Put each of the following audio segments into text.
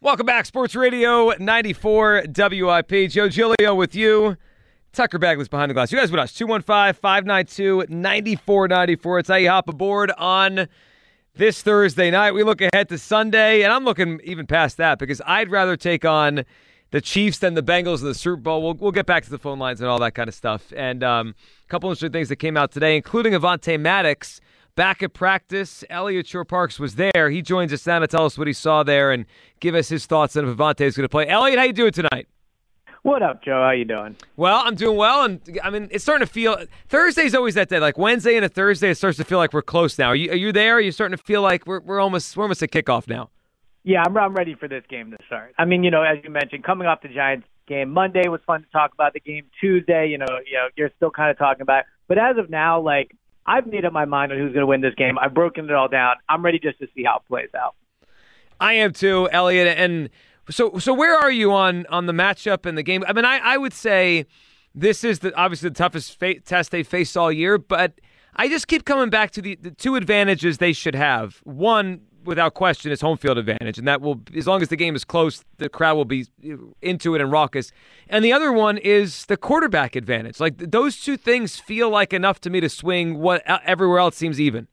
Welcome back, Sports Radio 94 WIP. Joe Giglio with you. Tucker Bagley's behind the glass. You guys with us. 215 592 9494. It's how you hop aboard on this Thursday night. We look ahead to Sunday, and I'm looking even past that because I'd rather take on the Chiefs than the Bengals in the Super Bowl. We'll, we'll get back to the phone lines and all that kind of stuff. And um, a couple interesting things that came out today, including Avonte Maddox back at practice. Elliot Shorr-Parks was there. He joins us now to tell us what he saw there and give us his thoughts on if Avonte is going to play. Elliot, how you doing tonight? What up, Joe? How you doing? Well, I'm doing well, and I mean it's starting to feel. Thursday's always that day. Like Wednesday and a Thursday, it starts to feel like we're close now. Are you, are you there? Are you starting to feel like we're we're almost we're almost at kickoff now? Yeah, I'm I'm ready for this game to start. I mean, you know, as you mentioned, coming off the Giants game, Monday was fun to talk about the game. Tuesday, you know, you know, you're still kind of talking about. It. But as of now, like I've made up my mind on who's going to win this game. I've broken it all down. I'm ready just to see how it plays out. I am too, Elliot. And so, so where are you on on the matchup and the game? I mean, I, I would say this is the obviously the toughest fa- test they faced all year, but I just keep coming back to the, the two advantages they should have. One, without question, is home field advantage, and that will, as long as the game is close, the crowd will be into it and raucous. And the other one is the quarterback advantage. Like those two things feel like enough to me to swing what everywhere else seems even.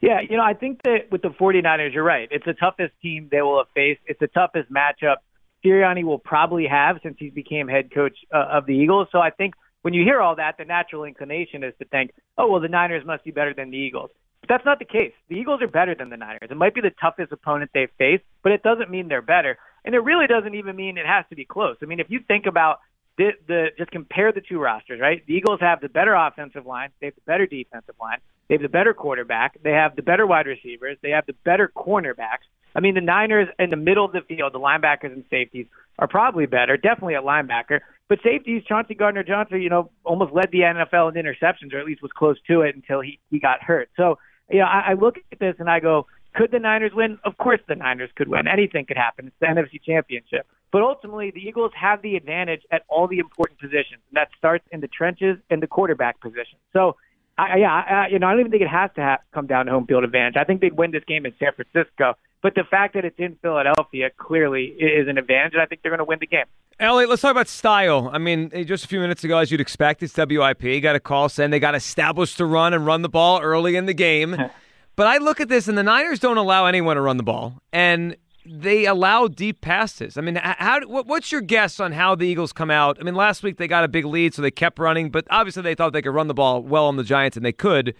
Yeah, you know, I think that with the 49ers, you're right. It's the toughest team they will have faced. It's the toughest matchup Sirianni will probably have since he became head coach uh, of the Eagles. So I think when you hear all that, the natural inclination is to think, oh, well, the Niners must be better than the Eagles. But that's not the case. The Eagles are better than the Niners. It might be the toughest opponent they've faced, but it doesn't mean they're better. And it really doesn't even mean it has to be close. I mean, if you think about the, the just compare the two rosters, right? The Eagles have the better offensive line, they have the better defensive line, they have the better quarterback, they have the better wide receivers, they have the better cornerbacks. I mean, the Niners in the middle of the field, the linebackers and safeties are probably better, definitely at linebacker. But safeties, Chauncey Gardner Johnson, you know, almost led the NFL in interceptions, or at least was close to it until he he got hurt. So, you know, I, I look at this and I go, could the Niners win? Of course, the Niners could win. Anything could happen. It's the NFC Championship. But ultimately, the Eagles have the advantage at all the important positions. And that starts in the trenches and the quarterback position. So, I, yeah, I, you know, I don't even think it has to have, come down to home field advantage. I think they'd win this game in San Francisco. But the fact that it's in Philadelphia clearly is an advantage, and I think they're going to win the game. Eliot, let's talk about style. I mean, just a few minutes ago, as you'd expect, it's WIP. Got a call saying they got established to run and run the ball early in the game. but I look at this, and the Niners don't allow anyone to run the ball. And they allow deep passes. I mean, how what's your guess on how the Eagles come out? I mean, last week they got a big lead, so they kept running, but obviously they thought they could run the ball well on the Giants, and they could.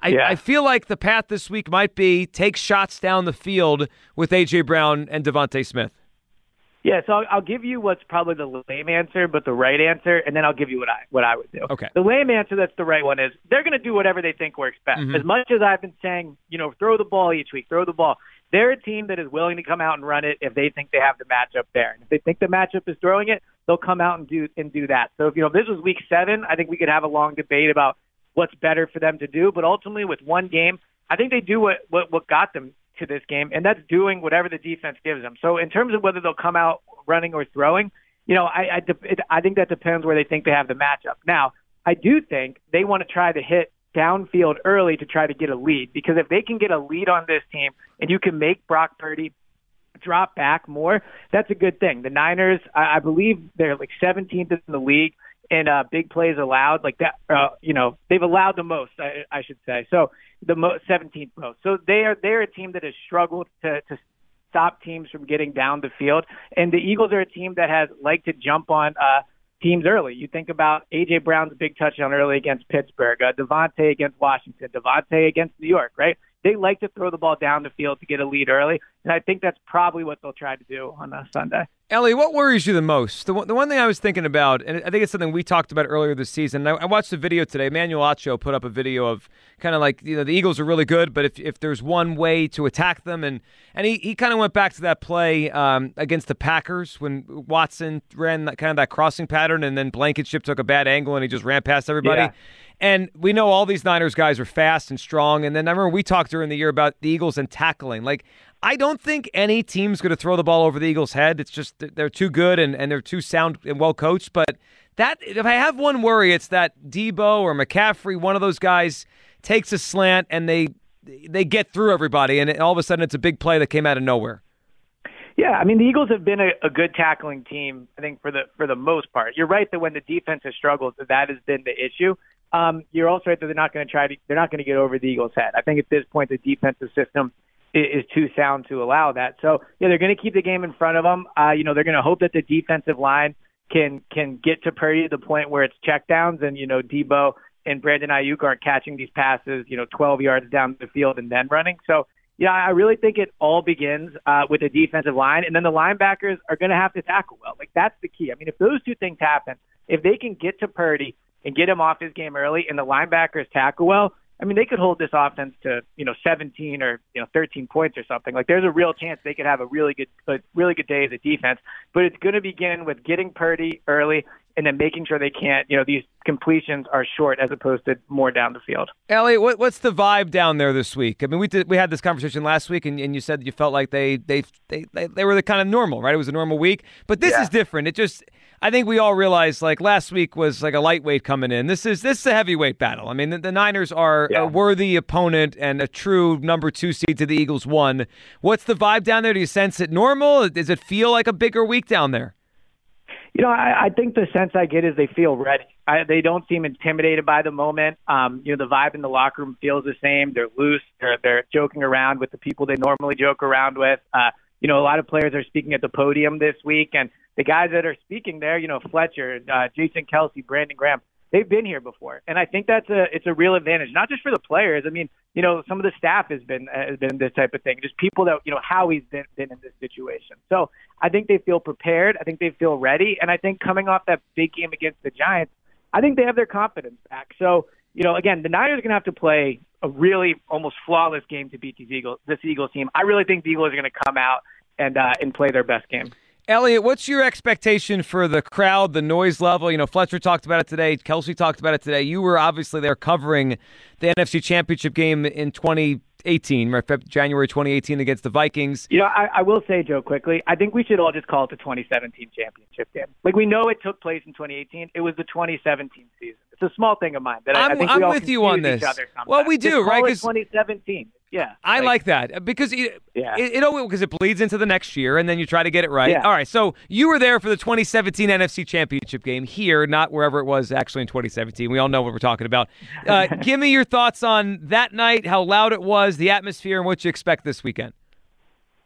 I, yeah. I feel like the path this week might be take shots down the field with AJ Brown and DeVonta Smith. Yeah, so I'll, I'll give you what's probably the lame answer, but the right answer, and then I'll give you what I what I would do. Okay. The lame answer that's the right one is they're going to do whatever they think works best. Mm-hmm. As much as I've been saying, you know, throw the ball each week, throw the ball. They're a team that is willing to come out and run it if they think they have the matchup there. And if they think the matchup is throwing it, they'll come out and do and do that. So if you know if this was week seven, I think we could have a long debate about what's better for them to do. But ultimately, with one game, I think they do what what, what got them to this game, and that's doing whatever the defense gives them. So in terms of whether they'll come out running or throwing, you know, I I, it, I think that depends where they think they have the matchup. Now, I do think they want to try to hit downfield early to try to get a lead. Because if they can get a lead on this team and you can make Brock Purdy drop back more, that's a good thing. The Niners, I, I believe they're like 17th in the league in uh, big plays allowed. Like that, uh, you know, they've allowed the most, I, I should say. So the mo- 17th most. So they are they're a team that has struggled to to stop teams from getting down the field, and the Eagles are a team that has liked to jump on. uh teams early. You think about AJ Brown's big touchdown early against Pittsburgh, uh, DeVonta against Washington, DeVonta against New York, right? They like to throw the ball down the field to get a lead early, and I think that's probably what they'll try to do on uh, Sunday. Ellie, what worries you the most? The one, the one thing I was thinking about, and I think it's something we talked about earlier this season. I, I watched a video today. Manuel Acho put up a video of kind of like you know the Eagles are really good, but if, if there's one way to attack them, and and he, he kind of went back to that play um, against the Packers when Watson ran that, kind of that crossing pattern, and then Blankenship took a bad angle and he just ran past everybody. Yeah. And we know all these Niners guys are fast and strong. And then I remember we talked during the year about the Eagles and tackling. Like, I don't think any team's going to throw the ball over the Eagles' head. It's just they're too good and, and they're too sound and well coached. But that if I have one worry, it's that Deebo or McCaffrey, one of those guys, takes a slant and they they get through everybody, and all of a sudden it's a big play that came out of nowhere. Yeah, I mean the Eagles have been a, a good tackling team, I think for the for the most part. You're right that when the defense has struggled, that has been the issue. Um, you're also right that they're not going to try to they're not going to get over the Eagles' head. I think at this point the defensive system is, too sound to allow that. So yeah, they're going to keep the game in front of them. Uh, you know, they're going to hope that the defensive line can can get to Purdy to the point where it's checkdowns and you know Deebo and Brandon Aiyuk aren't catching these passes, you know, 12 yards down the field and then running. So yeah, I really think it all begins uh, with the defensive line, and then the linebackers are going to have to tackle well. Like that's the key. I mean, if those two things happen, if they can get to Purdy and get him off his game early, and the linebackers tackle well, I mean, they could hold this offense to you know 17 or you know 13 points or something. Like there's a real chance they could have a really good, a really good day as a defense. But it's going to begin with getting Purdy early and then making sure they can't, you know, these completions are short as opposed to more down the field. Elliot, what, what's the vibe down there this week? I mean, we did, we had this conversation last week, and, and you said you felt like they they, they they they were the kind of normal, right? It was a normal week, but this Yeah. is different. It just I think we all realized like last week was like a lightweight coming in. This is this is a heavyweight battle. I mean, the, the Niners are Yeah. a worthy opponent and a true number two seed to the Eagles. One. What's the vibe down there? Do you sense it normal? Does it feel like a bigger week down there? You know, I, I think the sense I get is they feel ready. I, they don't seem intimidated by the moment. Um, you know, the vibe in the locker room feels the same. They're loose. They're they're joking around with the people they normally joke around with. Uh, you know, a lot of players are speaking at the podium this week, and the guys that are speaking there, you know, Fletcher, uh, Jason Kelce, Brandon Graham, they've been here before, and I think that's a it's a real advantage, not just for the players. I mean, you know, some of the staff has been has been this type of thing, just people that you know Howie's been been in this situation. So I think they feel prepared. I think they feel ready, and I think coming off that big game against the Giants, I think they have their confidence back. So you know, again, the Niners are going to have to play a really almost flawless game to beat these Eagles this Eagles team. I really think the Eagles are going to come out and uh, and play their best game. Elliot, what's your expectation for the crowd, the noise level? You know, Fletcher talked about it today. Kelce talked about it today. You were obviously there covering the NFC Championship game in 2018, right? January 2018 against the Vikings. You know, I, I will say, Joe, quickly, I think we should all just call it the 2017 championship game. Like we know it took place in 2018. It was the 2017 season. It's a small thing of mine that I, I I'm- think I'm we all with you on this. Well, we do, Just right? it 'Cause- 2017. Yeah, I like, that because it, Yeah. it, it because it bleeds into the next year, and then you try to get it right. Yeah. All right, so you were there for the 2017 NFC Championship game here, not wherever it was actually in 2017. We all know what we're talking about. Uh, give me your thoughts on that night, how loud it was, the atmosphere, and what you expect this weekend.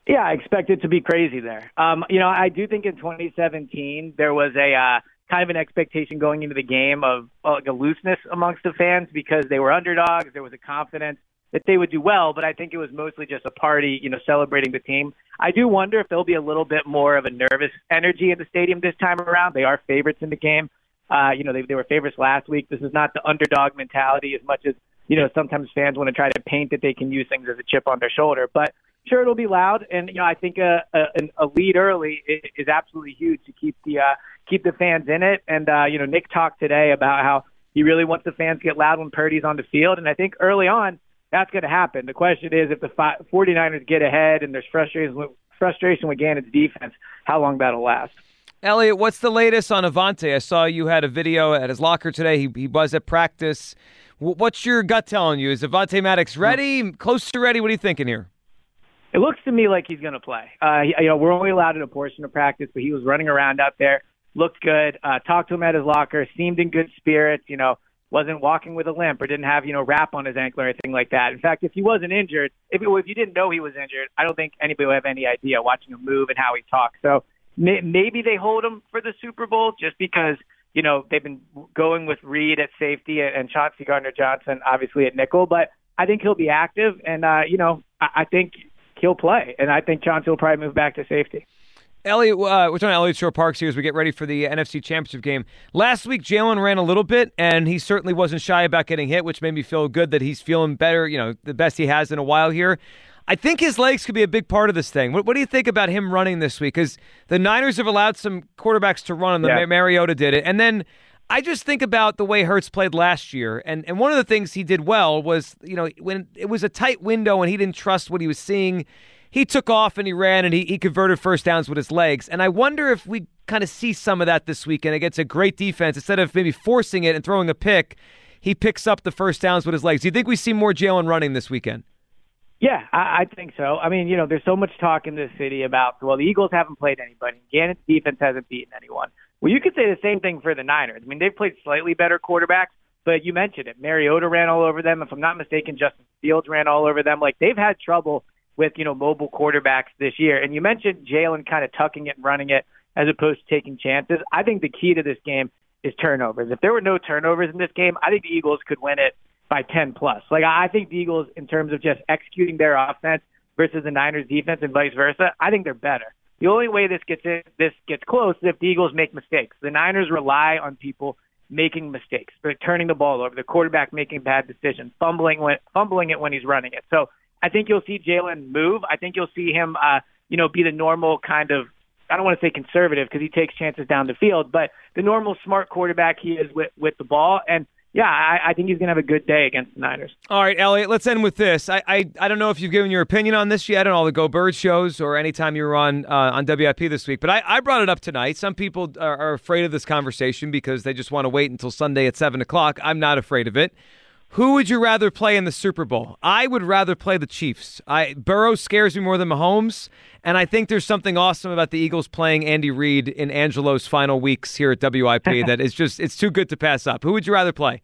Yeah, I expect it to be crazy there. Um, you know, I do think in 2017 there was a uh, kind of an expectation going into the game of uh, like a looseness amongst the fans because they were underdogs. There was a confidence that they would do well, but I think it was mostly just a party, you know, celebrating the team. I do wonder if there'll be a little bit more of a nervous energy in the stadium this time around. They are favorites in the game. Uh, you know, they, they were favorites last week. This is not the underdog mentality as much as, you know, sometimes fans want to try to paint that they can use things as a chip on their shoulder. But sure, it'll be loud. And, you know, I think a, a, a lead early is, is absolutely huge to keep the, uh, keep the fans in it. And, uh, you know, Nick talked today about how he really wants the fans to get loud when Purdy's on the field. And I think early on, that's going to happen. The question is if the fi- 49ers get ahead and there's frustration with, frustration with Gannon's defense, how long that'll last. Elliot, what's the latest on Avonte? I saw you had a video at his locker today. He, he was at practice. What's your gut telling you? Is Avonte Maddox ready? Close to ready? What are you thinking here? It looks to me like he's going to play. Uh, he- you know, we're only allowed in a portion of practice, but he was running around out there, looked good. Uh, talked to him at his locker, seemed in good spirits. You know, wasn't walking with a limp or didn't have you know wrap on his ankle or anything like that. In fact, if he wasn't injured, if it, if you didn't know he was injured, I don't think anybody would have any idea watching him move and how he talks. So may, maybe they hold him for the Super Bowl just because you know they've been going with Reed at safety and Chauncey Gardner Johnson obviously at nickel, but I think he'll be active and uh, you know I, I think he'll play, and I think Chauncey will probably move back to safety. Elliot, uh, we're talking Elliott Shorr-Parks here as we get ready for the NFC Championship game. Last week, Jalen ran a little bit, and he certainly wasn't shy about getting hit, which made me feel good that he's feeling better, you know, the best he has in a while here. I think his legs could be a big part of this thing. What, what do you think about him running this week? Because the Niners have allowed some quarterbacks to run, and the Yeah. Mariota did it. And then I just think about the way Hurts played last year, and and one of the things he did well was, you know, when it was a tight window and he didn't trust what he was seeing, he took off and he ran and he, he converted first downs with his legs. And I wonder if we kind of see some of that this weekend against a great defense. Instead of maybe forcing it and throwing a pick, he picks up the first downs with his legs. Do you think we see more Jalen running this weekend? Yeah, I, I think so. I mean, you know, there's so much talk in this city about well, the Eagles haven't played anybody. Gannon's defense hasn't beaten anyone. Well, you could say the same thing for the Niners. I mean, they've played slightly better quarterbacks, but you mentioned it. Mariota ran all over them. If I'm not mistaken, Justin Fields ran all over them. Like they've had trouble with you know mobile quarterbacks this year. And you mentioned Jalen kind of tucking it and running it as opposed to taking chances. I think the key to this game is turnovers. If there were no turnovers in this game, I think the Eagles could win it by 10 plus. Like I think the Eagles, in terms of just executing their offense versus the Niners defense and vice versa, I think they're better. The only way this gets in, this gets close is if the Eagles make mistakes. The Niners rely on people making mistakes, turning the ball over, the quarterback making bad decisions, fumbling when fumbling it when he's running it. So I think you'll see Jalen move. I think you'll see him, uh, you know, be the normal kind of I don't want to say conservative because he takes chances down the field, but the normal smart quarterback he is with with the ball. And yeah, I, I think he's going to have a good day against the Niners. All right, Elliot, let's end with this. I, I, I don't know if you've given your opinion on this yet on all the Go Bird shows or anytime you were on uh, on WIP this week, but I, I brought it up tonight. Some people are, are afraid of this conversation because they just want to wait until Sunday at 7 o'clock. I'm not afraid of it. Who would you rather play in the Super Bowl? I would rather play the Chiefs. I Burrow scares me more than Mahomes, and I think there's something awesome about the Eagles playing Andy Reid in Angelo's final weeks here at WIP that is just it's too good to pass up. Who would you rather play?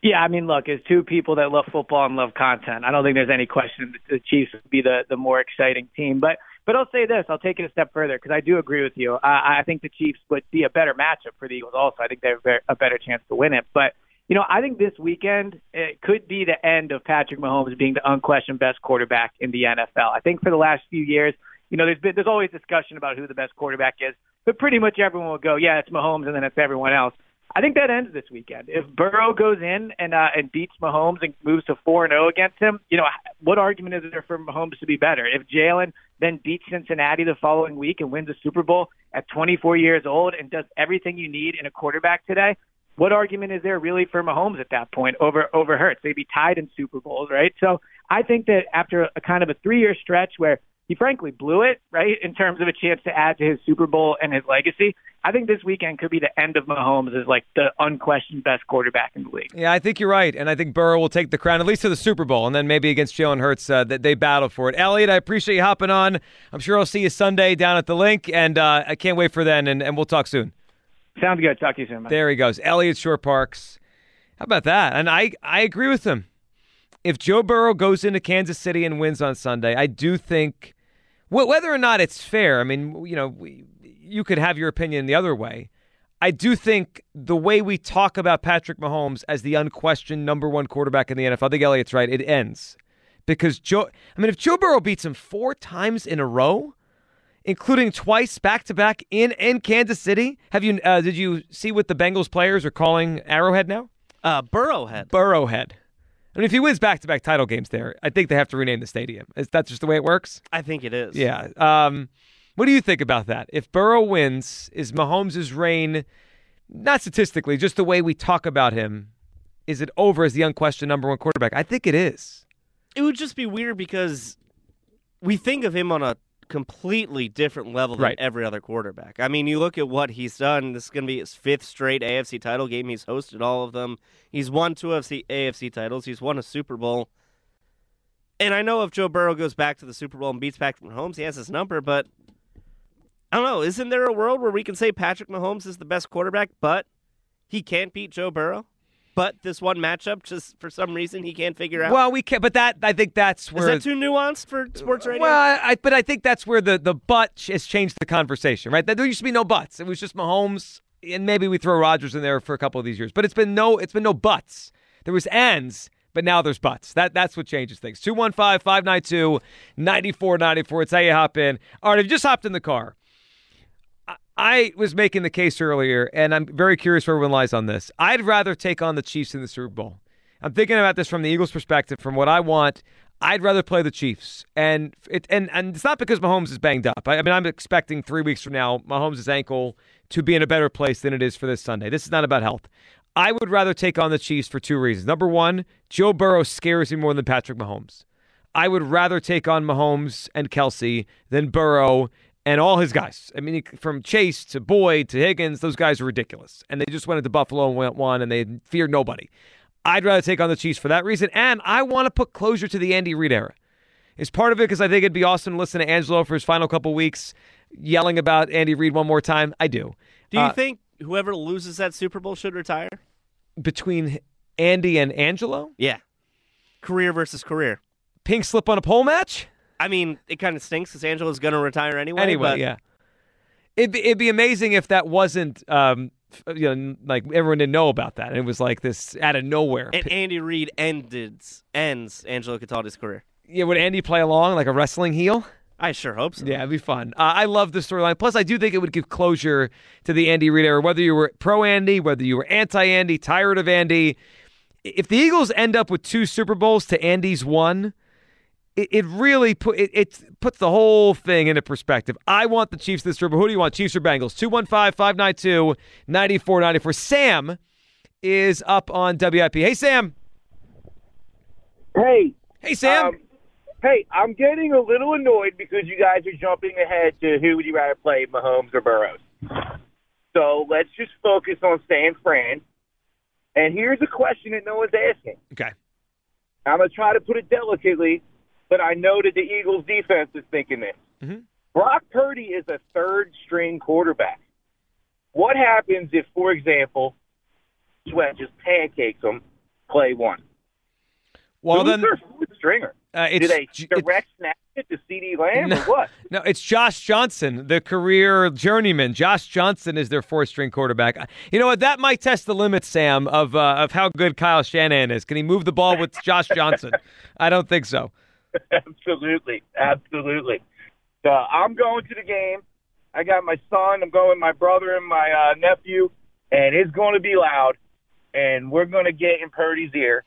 Yeah, I mean, look, as two people that love football and love content, I don't think there's any question that the Chiefs would be the the more exciting team. But but I'll say this, I'll take it a step further because I do agree with you. I, I think the Chiefs would be a better matchup for the Eagles. Also, I think they have a better chance to win it. But you know, I think this weekend it could be the end of Patrick Mahomes being the unquestioned best quarterback in the NFL. I think for the last few years, you know, there's been there's always discussion about who the best quarterback is, but pretty much everyone will go, yeah, it's Mahomes, and then it's everyone else. I think that ends this weekend. If Burrow goes in and uh, and beats Mahomes and moves to four and zero against him, you know what argument is there for Mahomes to be better? If Jalen then beats Cincinnati the following week and wins a Super Bowl at 24 years old and does everything you need in a quarterback today, what argument is there really for Mahomes at that point over over Hurts? They'd be tied in Super Bowls, right? So I think that after a kind of a three year stretch where he frankly blew it, right, in terms of a chance to add to his Super Bowl and his legacy. I think this weekend could be the end of Mahomes as like the unquestioned best quarterback in the league. Yeah, I think you're right, and I think Burrow will take the crown at least to the Super Bowl, and then maybe against Jalen Hurts uh, that they battle for it. Elliot, I appreciate you hopping on. I'm sure I'll see you Sunday down at the Linc, and uh, I can't wait for then, and, and we'll talk soon. Sounds good. Talk to you soon. Man. There he goes, Elliot Shorr-Parks. How about that? And I I agree with him. If Joe Burrow goes into Kansas City and wins on Sunday, I do think whether or not it's fair. I mean, you know, you could have your opinion the other way. I do think the way we talk about Patrick Mahomes as the unquestioned number one quarterback in the NFL, I think Elliot's right. It ends because Joe. I mean, if Joe Burrow beats him four times in a row, including twice back to back in in Kansas City, have you? Uh, did you see what the Bengals players are calling Arrowhead now? Uh, Burrowhead. Burrowhead. I mean, if he wins back-to-back title games there, I think they have to rename the stadium. Is that just the way it works? I think it is. Yeah. Um, what do you think about that? If Burrow wins, is Mahomes' reign, not statistically, just the way we talk about him, is it over as the unquestioned number one quarterback? I think it is. It would just be weird because we think of him on a completely different level than Right. every other quarterback. I mean, you look at what he's done. This is going to be his fifth straight AFC title game. He's hosted all of them. He's won two AFC, AFC titles. He's won a Super Bowl. And I know if Joe Burrow goes back to the Super Bowl and beats Patrick Mahomes, he has his number. But I don't know. Isn't there a world where we can say Patrick Mahomes is the best quarterback, but he can't beat Joe Burrow? But this one matchup, just for some reason, he can't figure out. Well, we can't. but that I think that's is that too nuanced for sports radio? Well, I, but I think that's where the the but has changed the conversation, right? There used to be no buts. It was just Mahomes, and maybe we throw Rodgers in there for a couple of these years. But it's been no, it's been no buts. There was ends, but now there's buts. That that's what changes things. 215-592-9494. It's how you hop in. All right, if you just hopped in the car. I was making the case earlier, and I'm very curious where everyone lies on this. I'd rather take on the Chiefs in the Super Bowl. I'm thinking about this from the Eagles' perspective, from what I want. I'd rather play the Chiefs, and it and and it's not because Mahomes is banged up. I, I mean, I'm expecting three weeks from now Mahomes' ankle to be in a better place than it is for this Sunday. This is not about health. I would rather take on the Chiefs for two reasons. Number one, Joe Burrow scares me more than Patrick Mahomes. I would rather take on Mahomes and Kelce than Burrow and all his guys. I mean, from Chase to Boyd to Higgins, those guys are ridiculous. And they just went into Buffalo and went one, and they feared nobody. I'd rather take on the Chiefs for that reason, and I want to put closure to the Andy Reid era. It's part of it because I think it'd be awesome to listen to Angelo for his final couple weeks yelling about Andy Reid one more time. I do. Do you Uh, think whoever loses that Super Bowl should retire? between Andy and Angelo? Yeah. Career versus career. Pink slip on a pole match? I mean, it kind of stinks because Angelo's going to retire anyway. Anyway, but yeah. It'd be, it'd be amazing if that wasn't, um, you know, like everyone didn't know about that. And it was like this out of nowhere. And Andy Reid ended ends Angelo Cataldi's career. yeah, would Andy play along like a wrestling heel? I sure hope so. Yeah, it'd be fun. Uh, I love the storyline. Plus, I do think it would give closure to the Andy Reid era, whether you were pro Andy, whether you were anti Andy, tired of Andy. If the Eagles end up with two Super Bowls to Andy's one, it, it really put it, it puts the whole thing into perspective. I want the Chiefs this Super Bowl. Who do you want, Chiefs or Bengals? 215 592 9494. Sam is up on WIP. Hey, Sam. Hey, Hey, Sam. um, hey, I'm getting a little annoyed because you guys are jumping ahead to who would you rather play, Mahomes or Burrows. So let's just focus on San Fran. And here's a question that no one's asking. okay. I'm going to try to put it delicately, but I know that the Eagles defense is thinking this. Mhm. Brock Purdy is a third string quarterback. What happens if, for example, Sweat just pancakes them play one? Well, Who's then their fourth stringer? uh, Do it's, they J- it's- direct snap it to CeeDee Lamb No. or what? No, it's Josh Johnson, the career journeyman. Josh Johnson is their fourth string quarterback. You know what? That might test the limits, Sam, of uh, of how good Kyle Shanahan is. Can he move the ball with Josh Johnson? I don't think so. absolutely, absolutely. So I'm going to the game. I got my son. I'm going with my brother and my uh, nephew, and it's going to be loud. And we're going to get in Purdy's ear,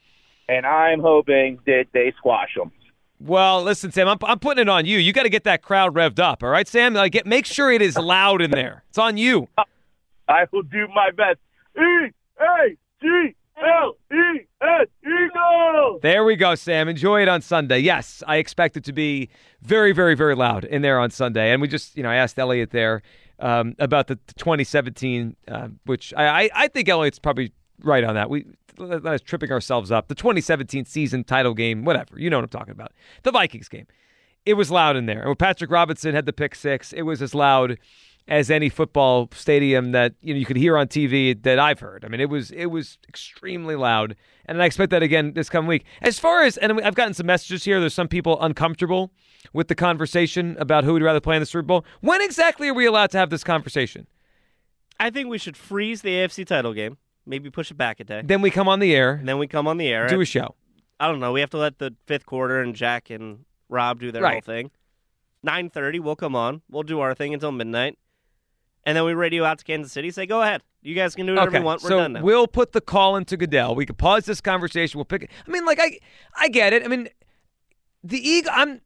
and I'm hoping that they squash him. Well, listen, Sam, I'm, I'm putting it on you. You got to get that crowd revved up, all right, Sam? Like, get make sure it is loud in there. It's on you. I will do my best. E A G L E S Eagles. There we go, Sam. Enjoy it on Sunday. Yes, I expect it to be very, very, very loud in there on Sunday. And we just, you know, I asked Elliot there um, about the 2017, uh, which I, I, I think Elliot's probably right on that. We us tripping ourselves up. The 2017 season title game, whatever. You know what I'm talking about. The Vikings game. It was loud in there. And when Patrick Robinson had the pick six, it was as loud as any football stadium that you know you could hear on TV that I've heard. I mean, it was it was extremely loud, and I expect that again this coming week. As far as and I've gotten some messages here. There's some people uncomfortable with the conversation about who would rather play in the Super Bowl. When exactly are we allowed to have this conversation? I think we should freeze the AFC title game, maybe push it back a day, Then we come on the air, and then we come on the air. do a show. I don't know. We have to let the fifth quarter and Jack and Rob do their Right. whole thing. Nine thirty, we'll come on. We'll do our thing until midnight, and then we radio out to Kansas City. Say, go ahead. You guys can do whatever Okay, you want. We're so done now. we'll put the call into Goodell. We could pause this conversation. We'll pick. it. I mean, like I, I get it. I mean, the Eagle. I'm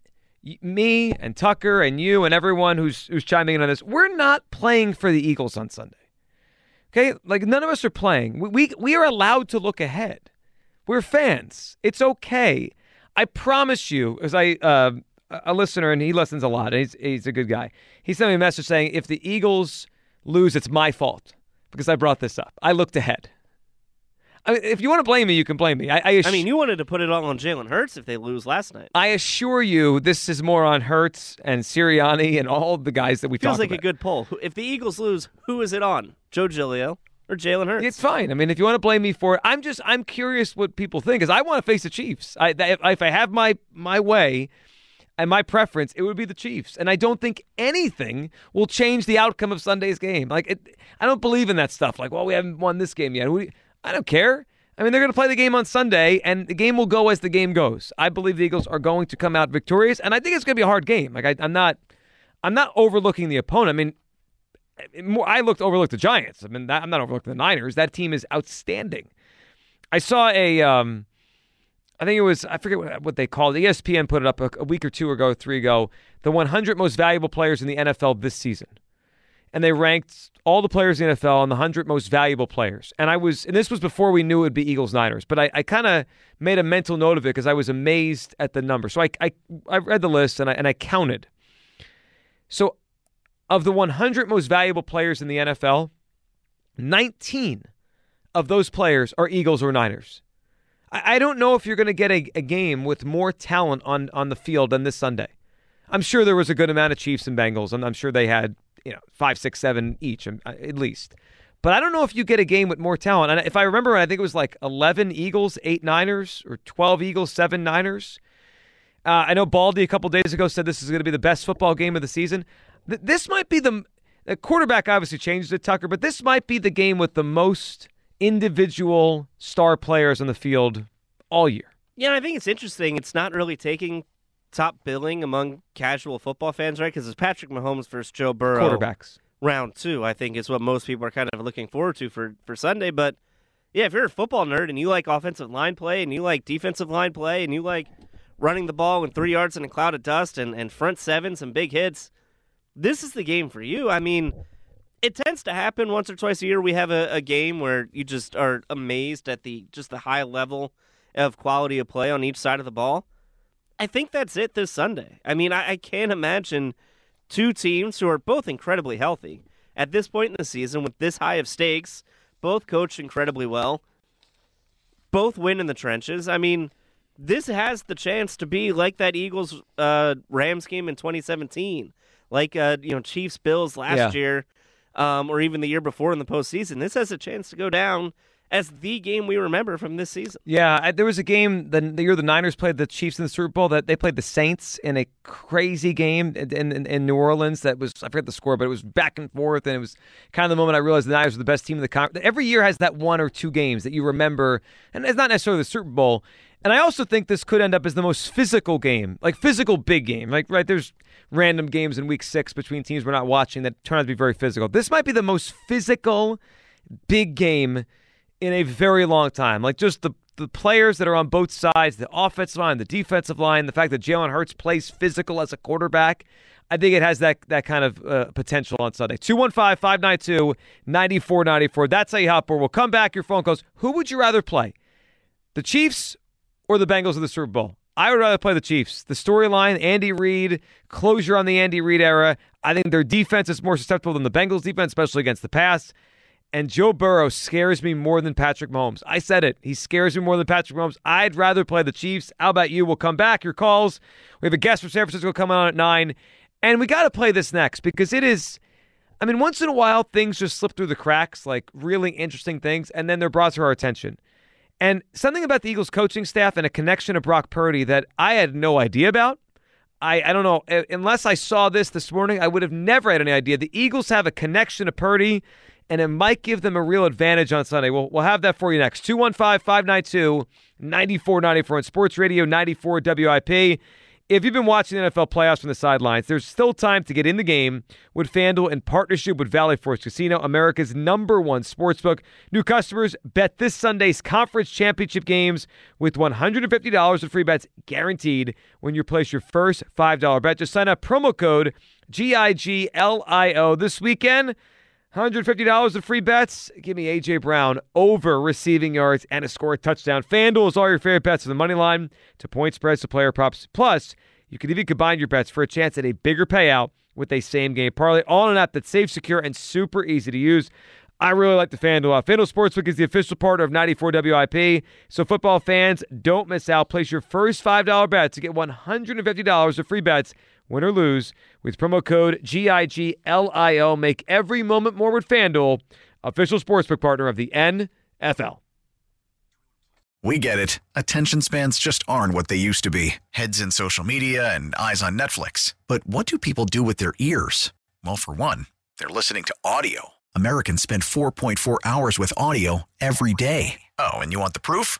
me and Tucker and you and everyone who's who's chiming in on this. We're not playing for the Eagles on Sunday. Okay, like none of us are playing. We we, we are allowed to look ahead. We're fans. It's okay. I promise you, as I uh, a listener and he listens a lot. And he's he's a good guy. He sent me a message saying if the Eagles lose, it's my fault because I brought this up. I looked ahead. I mean, if you want to blame me, you can blame me. I, I, ass- I mean, you wanted to put it all on Jalen Hurts if they lose last night. I assure you, this is more on Hurts and Sirianni and all the guys that we Feels like about. a good poll. If the Eagles lose, who is it on? Joe Giglio or Jalen Hurts? It's fine. I mean, if you want to blame me for it, I'm just I'm curious what people think because I want to face the Chiefs. I if, if I have my my way and my preference, it would be the Chiefs, and I don't think anything will change the outcome of Sunday's game. Like it, I don't believe in that stuff. Like, well, we haven't won this game yet. We, I don't care. I mean, they're going to play the game on Sunday, and the game will go as the game goes. I believe the Eagles are going to come out victorious, and I think it's going to be a hard game. Like I, I'm not, I'm not overlooking the opponent. I mean, I looked overlooked the Giants. I mean, that, I'm not overlooking the Niners. That team is outstanding. I saw a, um, I think it was I forget what, they called. It. ESPN put it up a, a week or two ago, three ago. The 100 most valuable players in the NFL this season, and they ranked all the players in the NFL on the 100 most valuable players. And I was, and this was before we knew it would be Eagles Niners, but I, I kind of made a mental note of it because I was amazed at the number. So I, I, I read the list and I, and I counted. So of the 100 most valuable players in the NFL, 19 of those players are Eagles or Niners. I, I don't know if you're going to get a, a game with more talent on, on the field than this Sunday. I'm sure there was a good amount of Chiefs and Bengals, and I'm sure they had you know five, six, seven each uh, at least. But I don't know if you get a game with more talent. And if I remember, I think it was like 11 Eagles, eight Niners, or 12 Eagles, seven Niners. Uh, I know Baldy a couple days ago said this is going to be the best football game of the season. Th- this might be the, the quarterback obviously changed it, Tucker, but this might be the game with the most individual star players on the field all year. Yeah, I think it's interesting. It's not really taking top billing among casual football fans, right? Because it's Patrick Mahomes versus Joe Burrow. Quarterbacks. Round two, I think, is what most people are kind of looking forward to for, for Sunday. But yeah, if you're a football nerd and you like offensive line play and you like defensive line play and you like running the ball in three yards in a cloud of dust and, and front sevens and big hits, this is the game for you. I mean, it tends to happen once or twice a year. We have a, a, game where you just are amazed at the just the high level of quality of play on each side of the ball. I think that's it this Sunday. I mean, I, I can't imagine two teams who are both incredibly healthy at this point in the season with this high of stakes, both coached incredibly well, both win in the trenches. I mean, this has the chance to be like that Eagles uh, Rams game in 2017 like uh, you know Chiefs Bills last yeah. year, um, or even the year before in the postseason. This has a chance to go down as the game we remember from this season. Yeah, I, there was a game the, the, year the Niners played the Chiefs in the Super Bowl that they played the Saints in a crazy game in, in, in, New Orleans. That was I forget the score, but it was back and forth, and it was kind of the moment I realized the Niners were the best team in the conference. Every year has that one or two games that you remember, and it's not necessarily the Super Bowl. And I also think this could end up as the most physical game, like physical big game. Like right, there's random games in week six between teams we're not watching that turn out to be very physical. This might be the most physical big game in a very long time. Like just the the players that are on both sides, the offensive line, the defensive line, the fact that Jalen Hurts plays physical as a quarterback. I think it has that that kind of uh, potential on Sunday. 215 592 9494. That's how you hop We'll come back. Your phone calls. Who would you rather play? The Chiefs or the Bengals of the Super Bowl? I would rather play the Chiefs. The storyline, Andy Reid, closure on the Andy Reid era. I think their defense is more susceptible than the Bengals defense, especially against the pass. And Joe Burrow scares me more than Patrick Mahomes. I said it. He scares me more than Patrick Mahomes. I'd rather play the Chiefs. How about you? We'll come back. Your calls. We have a guest from San Francisco coming on at 9. And we got to play this next because it is. I mean, once in a while, things just slip through the cracks, like really interesting things, and then they're brought to our attention. And something about the Eagles coaching staff and a connection to Brock Purdy that I had no idea about. I, I don't know. Uh, unless I saw this this morning, I would have never had any idea. The Eagles have a connection to Purdy, and it might give them a real advantage on Sunday. We'll, we'll have that for you next. 215 592 9494 on Sports Radio 94 WIP. If you've been watching the NFL playoffs from the sidelines, there's still time to get in the game with FanDuel in partnership with Valley Forge Casino, America's number one sportsbook. New customers bet this Sunday's conference championship games with $150 in free bets guaranteed when you place your first $5 bet. Just sign up promo code GIGLIO this weekend. $150 of free bets. Give me A.J. Brown over receiving yards and a score touchdown. FanDuel is all your favorite bets from the money line to point spreads to player props. Plus, you can even combine your bets for a chance at a bigger payout with a same game parlay. All in an app that's safe, secure, and super easy to use. I really like the FanDuel app. FanDuel Sportsbook is the official partner of 94 WIP. So, football fans, don't miss out. Place your first $5 bet to get $150 of free bets win or lose, with promo code GIGLIO. Make every moment more with FanDuel, official sportsbook partner of the NFL. We get it. Attention spans just aren't what they used to be heads in social media and eyes on Netflix. But what do people do with their ears? Well, for one, they're listening to audio. Americans spend 4.4 hours with audio every day. Oh, and you want the proof?